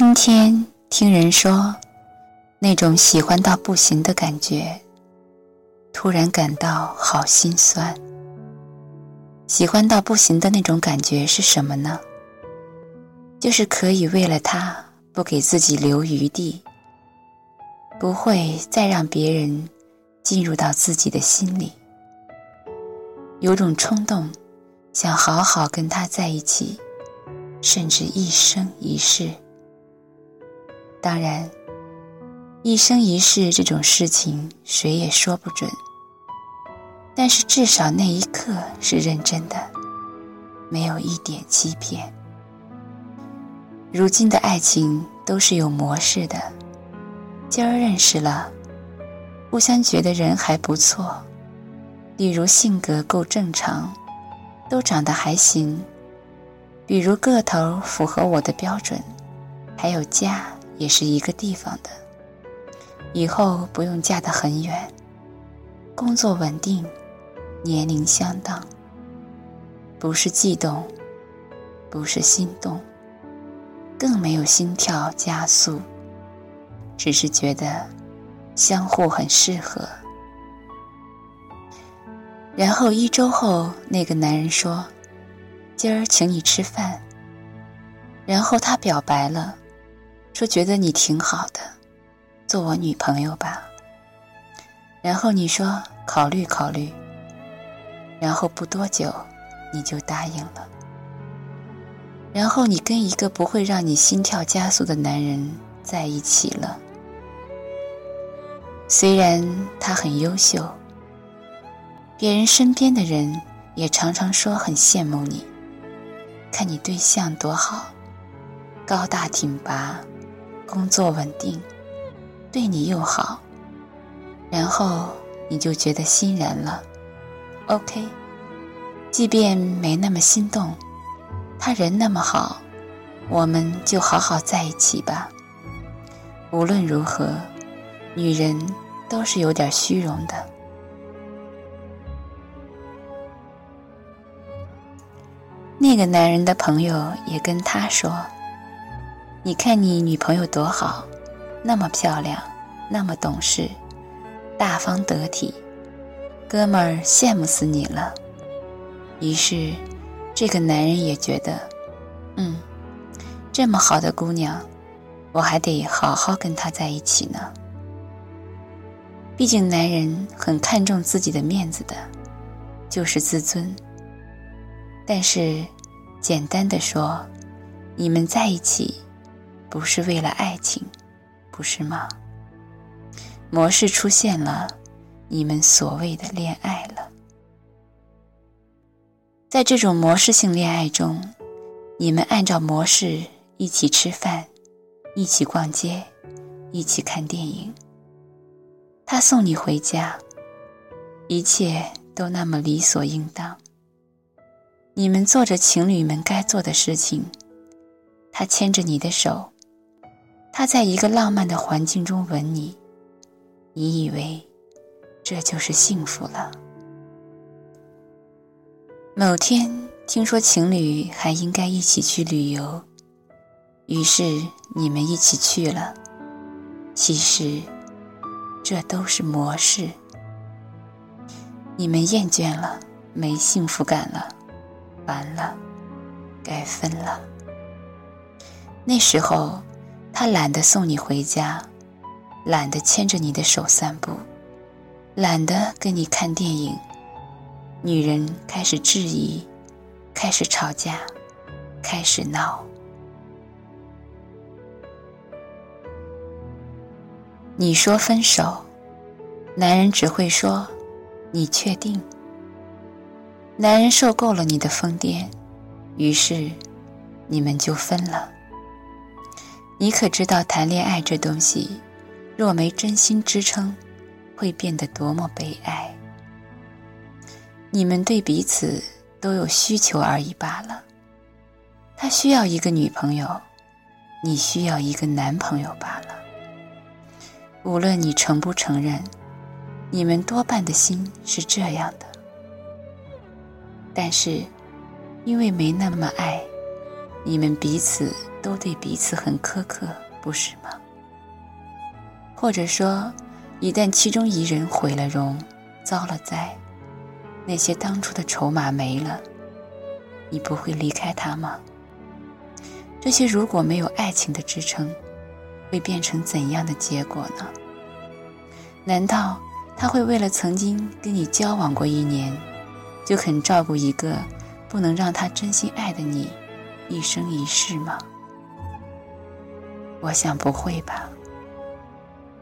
今天听人说，那种喜欢到不行的感觉，突然感到好心酸。喜欢到不行的那种感觉是什么呢？就是可以为了他不给自己留余地，不会再让别人进入到自己的心里，有种冲动，想好好跟他在一起，甚至一生一世。当然，一生一世这种事情谁也说不准。但是至少那一刻是认真的，没有一点欺骗。如今的爱情都是有模式的，今儿认识了，互相觉得人还不错，例如性格够正常，都长得还行，比如个头符合我的标准，还有家。也是一个地方的，以后不用嫁得很远，工作稳定，年龄相当，不是悸动，不是心动，更没有心跳加速，只是觉得相互很适合。然后一周后，那个男人说：“今儿请你吃饭。”然后他表白了。说觉得你挺好的，做我女朋友吧。然后你说考虑考虑。然后不多久，你就答应了。然后你跟一个不会让你心跳加速的男人在一起了。虽然他很优秀，别人身边的人也常常说很羡慕你，看你对象多好，高大挺拔。工作稳定，对你又好，然后你就觉得欣然了。OK，即便没那么心动，他人那么好，我们就好好在一起吧。无论如何，女人都是有点虚荣的。那个男人的朋友也跟他说。你看你女朋友多好，那么漂亮，那么懂事，大方得体，哥们儿羡慕死你了。于是，这个男人也觉得，嗯，这么好的姑娘，我还得好好跟她在一起呢。毕竟男人很看重自己的面子的，就是自尊。但是，简单的说，你们在一起。不是为了爱情，不是吗？模式出现了，你们所谓的恋爱了。在这种模式性恋爱中，你们按照模式一起吃饭，一起逛街，一起看电影。他送你回家，一切都那么理所应当。你们做着情侣们该做的事情，他牵着你的手。他在一个浪漫的环境中吻你，你以为这就是幸福了。某天听说情侣还应该一起去旅游，于是你们一起去了。其实这都是模式。你们厌倦了，没幸福感了，完了，该分了。那时候。他懒得送你回家，懒得牵着你的手散步，懒得跟你看电影。女人开始质疑，开始吵架，开始闹。你说分手，男人只会说：“你确定？”男人受够了你的疯癫，于是你们就分了。你可知道谈恋爱这东西，若没真心支撑，会变得多么悲哀？你们对彼此都有需求而已罢了。他需要一个女朋友，你需要一个男朋友罢了。无论你承不承认，你们多半的心是这样的。但是，因为没那么爱，你们彼此都对彼此很苛刻，不是吗？或者说，一旦其中一人毁了容，遭了灾，那些当初的筹码没了，你不会离开他吗？这些如果没有爱情的支撑，会变成怎样的结果呢？难道他会为了曾经跟你交往过一年，就肯照顾一个不能让他真心爱的你一生一世吗？我想不会吧。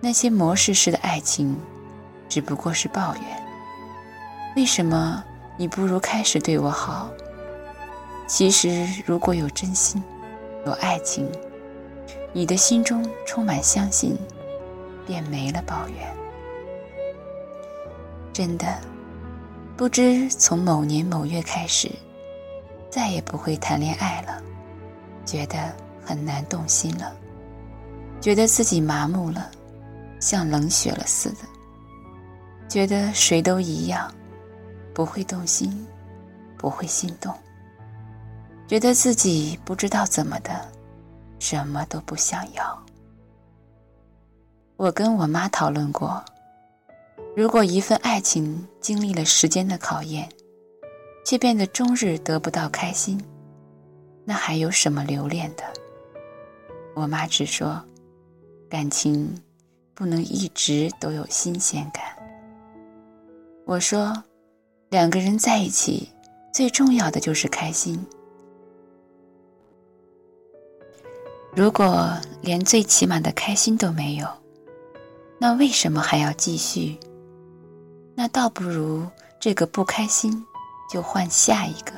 那些模式式的爱情，只不过是抱怨。为什么你不如开始对我好？其实如果有真心，有爱情，你的心中充满相信，便没了抱怨。真的，不知从某年某月开始，再也不会谈恋爱了，觉得很难动心了，觉得自己麻木了。像冷血了似的，觉得谁都一样，不会动心，不会心动，觉得自己不知道怎么的，什么都不想要。我跟我妈讨论过，如果一份爱情经历了时间的考验，却变得终日得不到开心，那还有什么留恋的？我妈只说，感情。不能一直都有新鲜感。我说，两个人在一起，最重要的就是开心。如果连最起码的开心都没有，那为什么还要继续？那倒不如这个不开心就换下一个。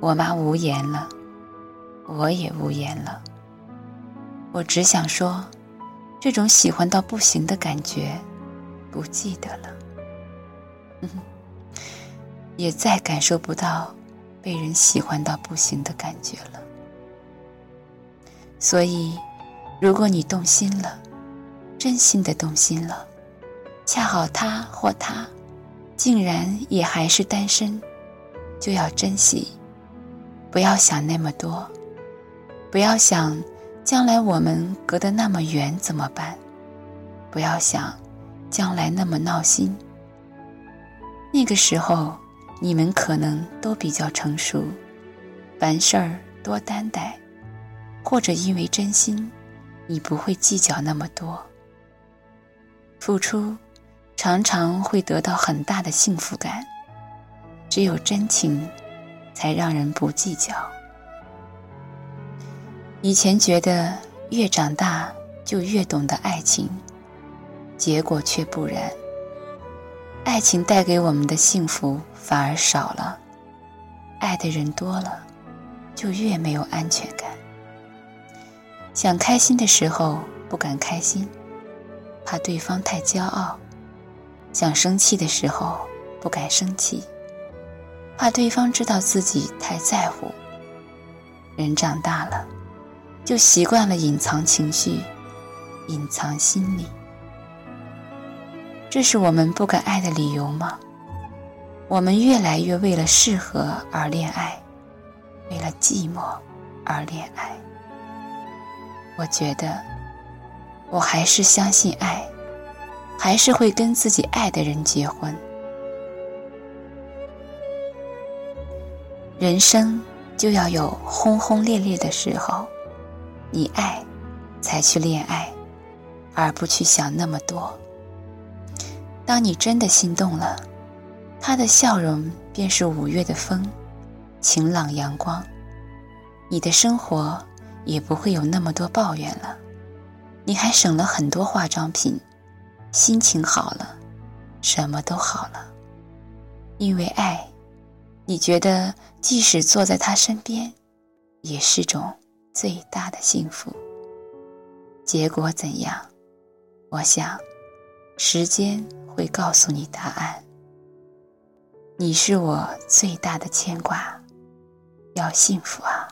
我妈无言了，我也无言了。我只想说。这种喜欢到不行的感觉，不记得了，也再感受不到被人喜欢到不行的感觉了。所以，如果你动心了，真心的动心了，恰好他或她竟然也还是单身，就要珍惜，不要想那么多，不要想。将来我们隔得那么远怎么办？不要想，将来那么闹心。那个时候，你们可能都比较成熟，凡事儿多担待，或者因为真心，你不会计较那么多。付出，常常会得到很大的幸福感。只有真情，才让人不计较。以前觉得越长大就越懂得爱情，结果却不然。爱情带给我们的幸福反而少了，爱的人多了，就越没有安全感。想开心的时候不敢开心，怕对方太骄傲；想生气的时候不敢生气，怕对方知道自己太在乎。人长大了。就习惯了隐藏情绪，隐藏心理。这是我们不敢爱的理由吗？我们越来越为了适合而恋爱，为了寂寞而恋爱。我觉得，我还是相信爱，还是会跟自己爱的人结婚。人生就要有轰轰烈烈的时候。你爱，才去恋爱，而不去想那么多。当你真的心动了，他的笑容便是五月的风，晴朗阳光。你的生活也不会有那么多抱怨了，你还省了很多化妆品，心情好了，什么都好了。因为爱，你觉得即使坐在他身边，也是种。最大的幸福，结果怎样？我想，时间会告诉你答案。你是我最大的牵挂，要幸福啊！